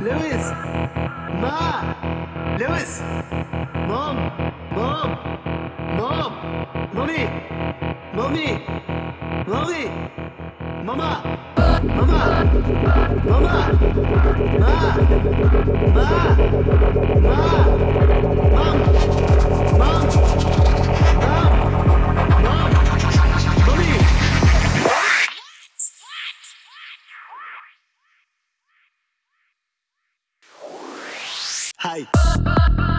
Lewis! Ma! Lewis! Mom! Mom! Mom! Mommy! Mommy! Mommy! Mama! Mama! Mama! Ma! Ma! Ma! Mom! Mom! Hi.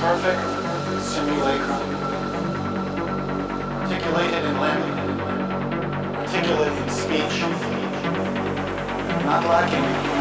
perfect simulacrum, articulated in language articulate in speech, not lacking.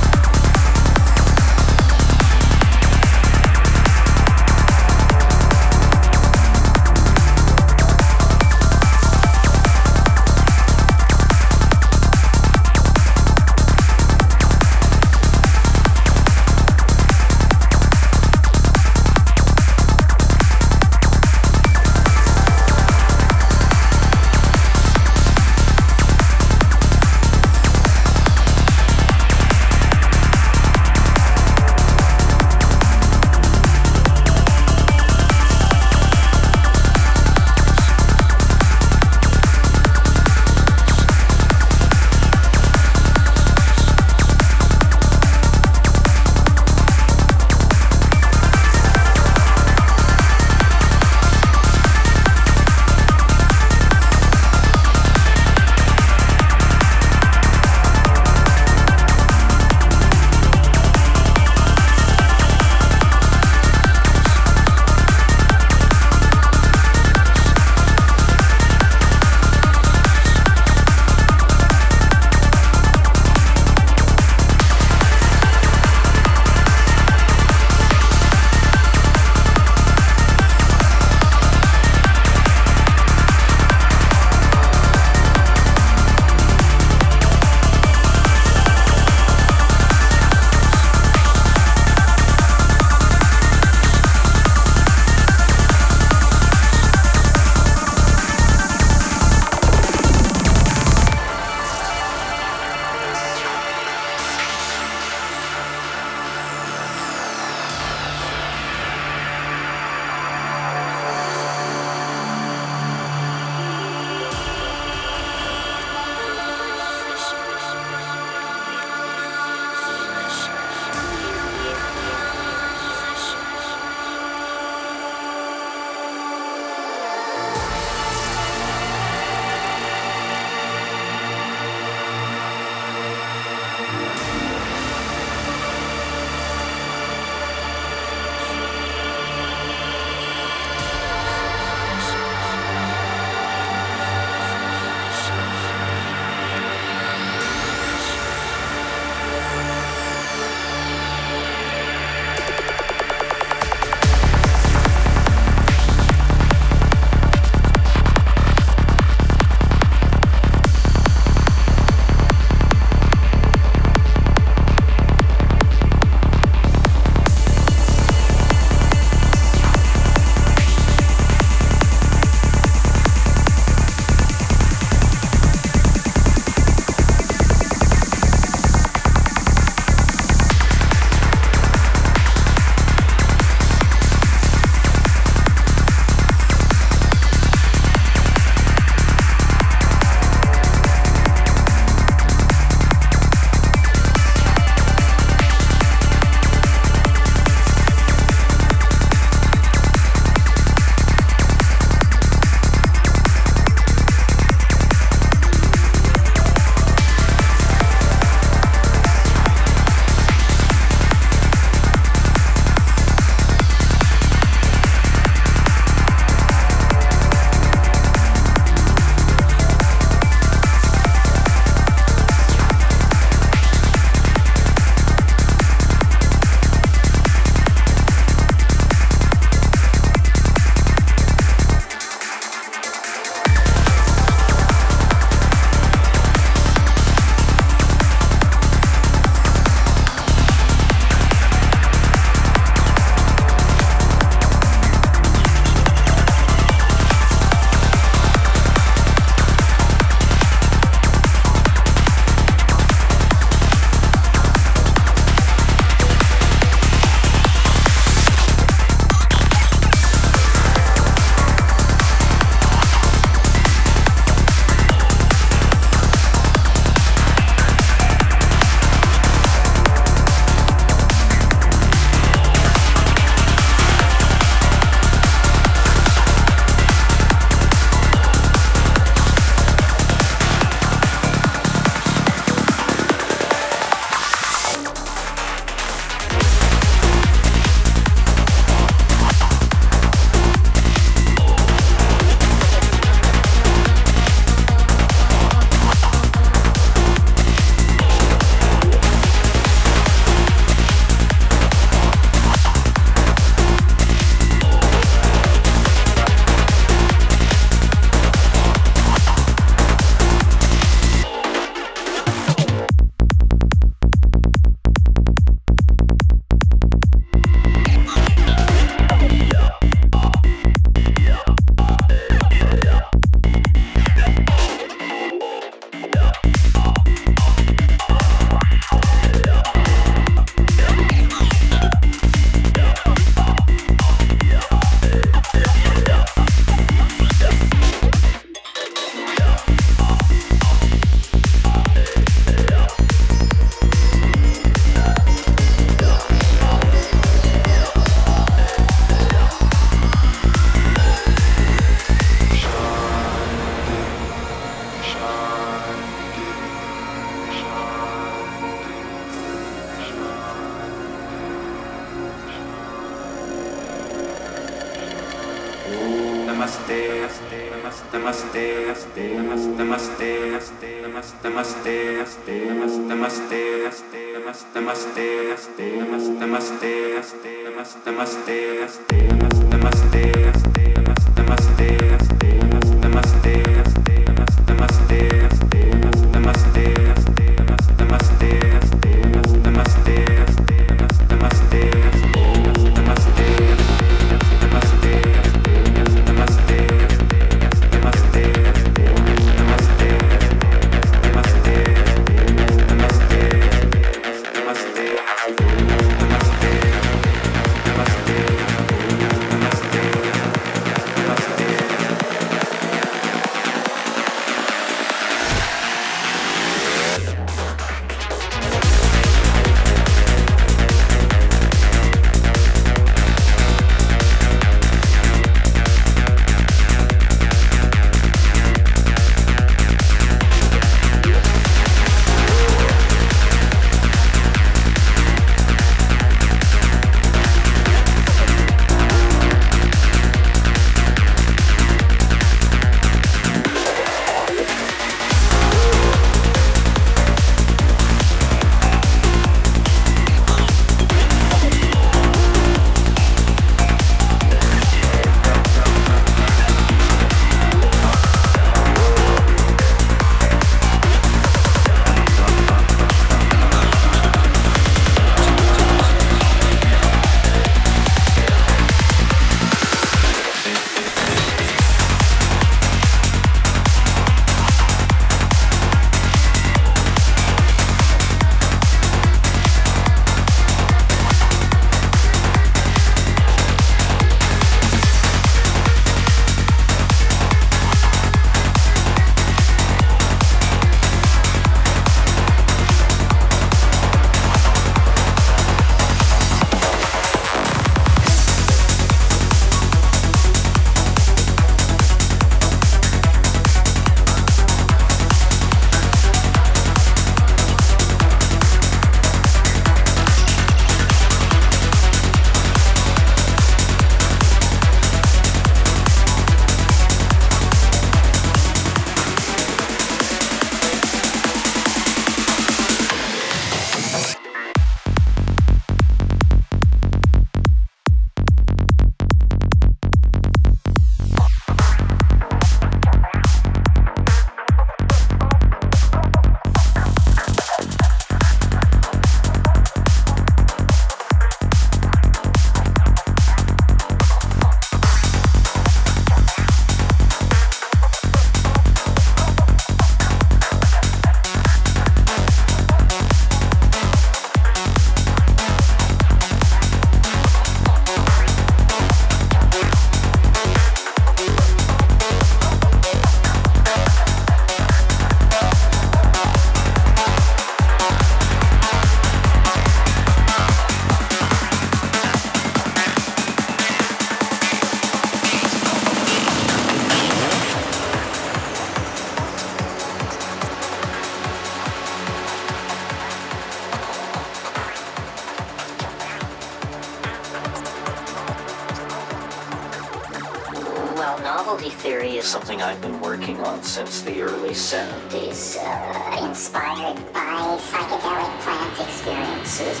theory is something I've been working on since the early 70s, uh, inspired by psychedelic plant experiences.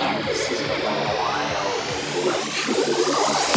And this has been a wild.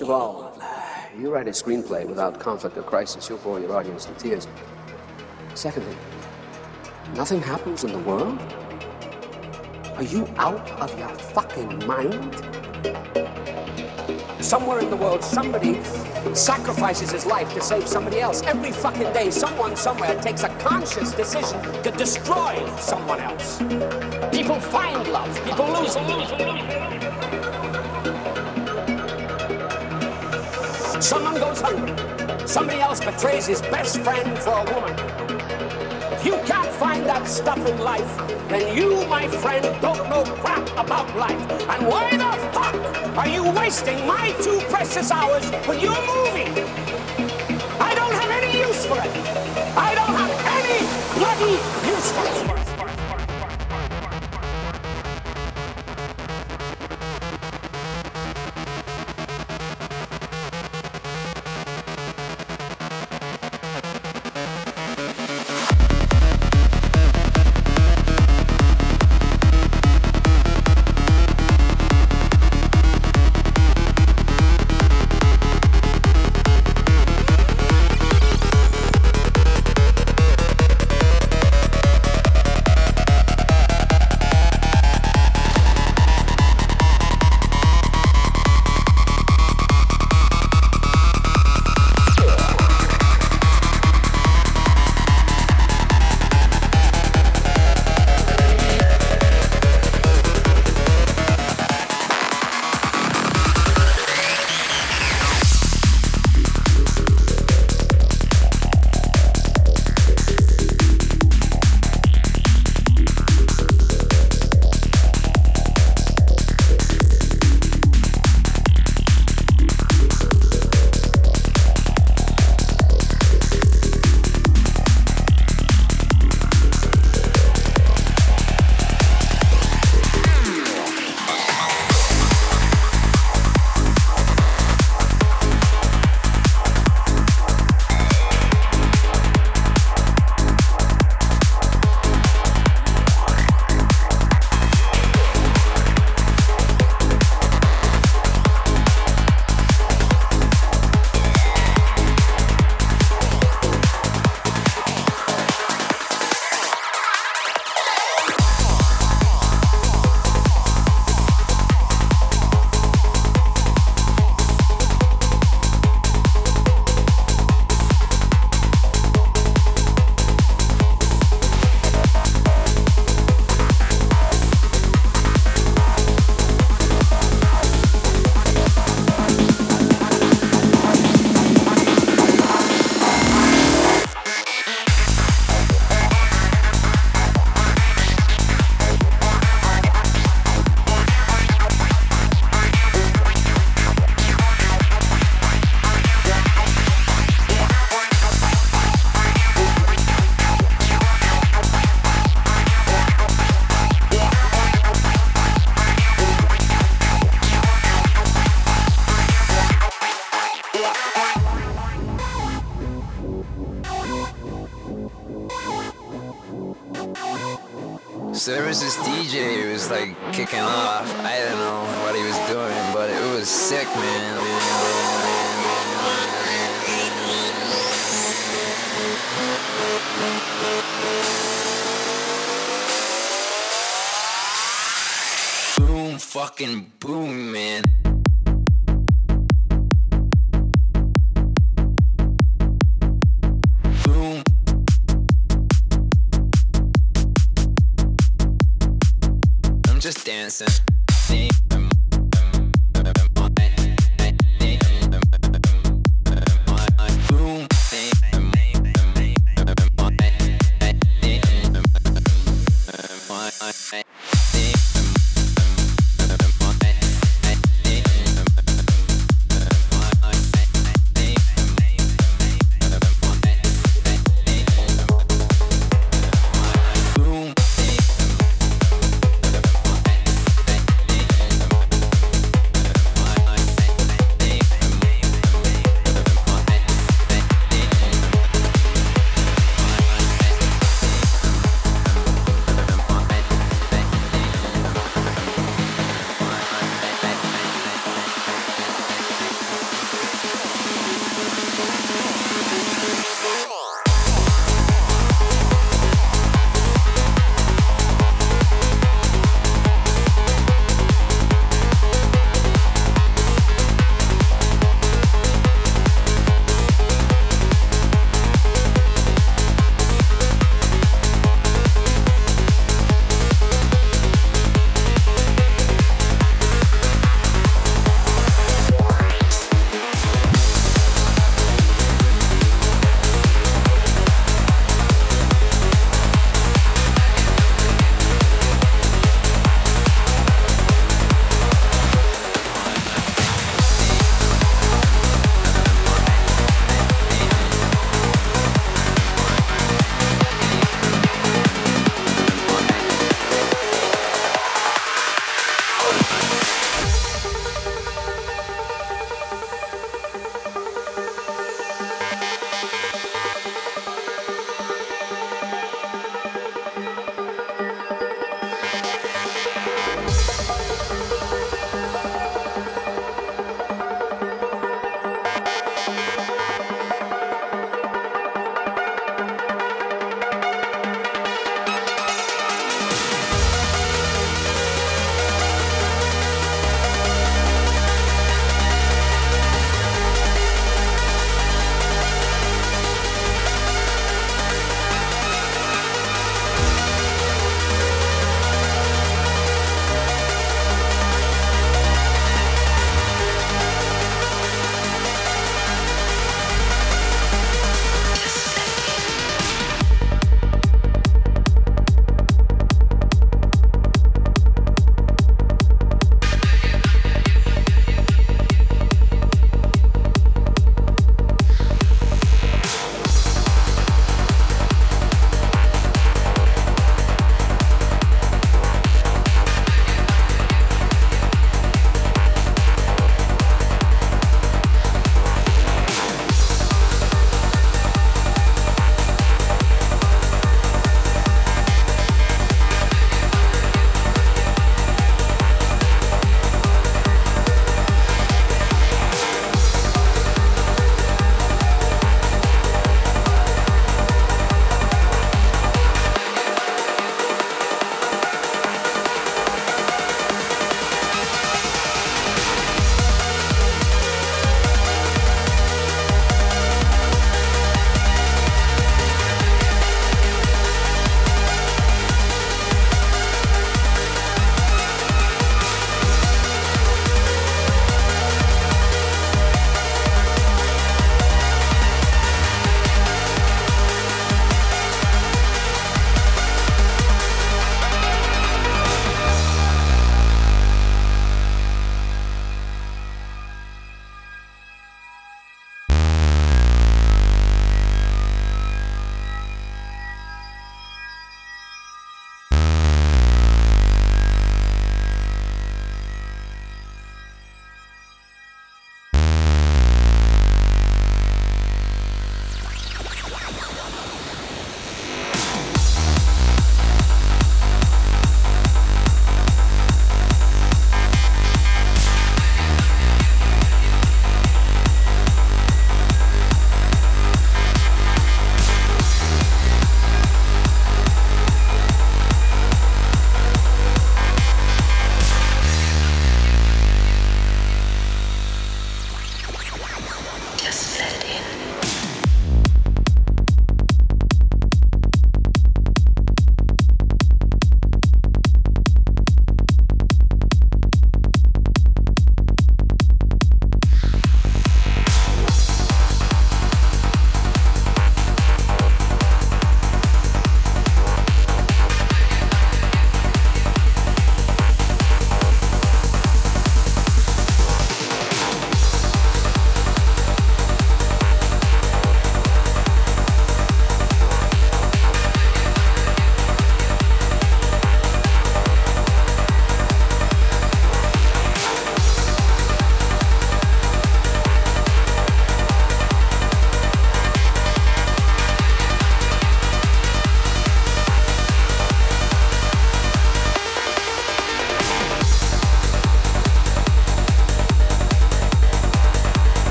First of all, you write a screenplay without conflict or crisis, you'll bore your audience to tears. Secondly, nothing happens in the world? Are you out of your fucking mind? Somewhere in the world, somebody sacrifices his life to save somebody else. Every fucking day, someone somewhere takes a conscious decision to destroy someone else. People find love, people lose it. Someone goes hungry. Somebody else betrays his best friend for a woman. If you can't find that stuff in life, then you, my friend, don't know crap about life. And why the fuck are you wasting my two precious hours with your movie? I don't have any use for it. I don't have any bloody use for it.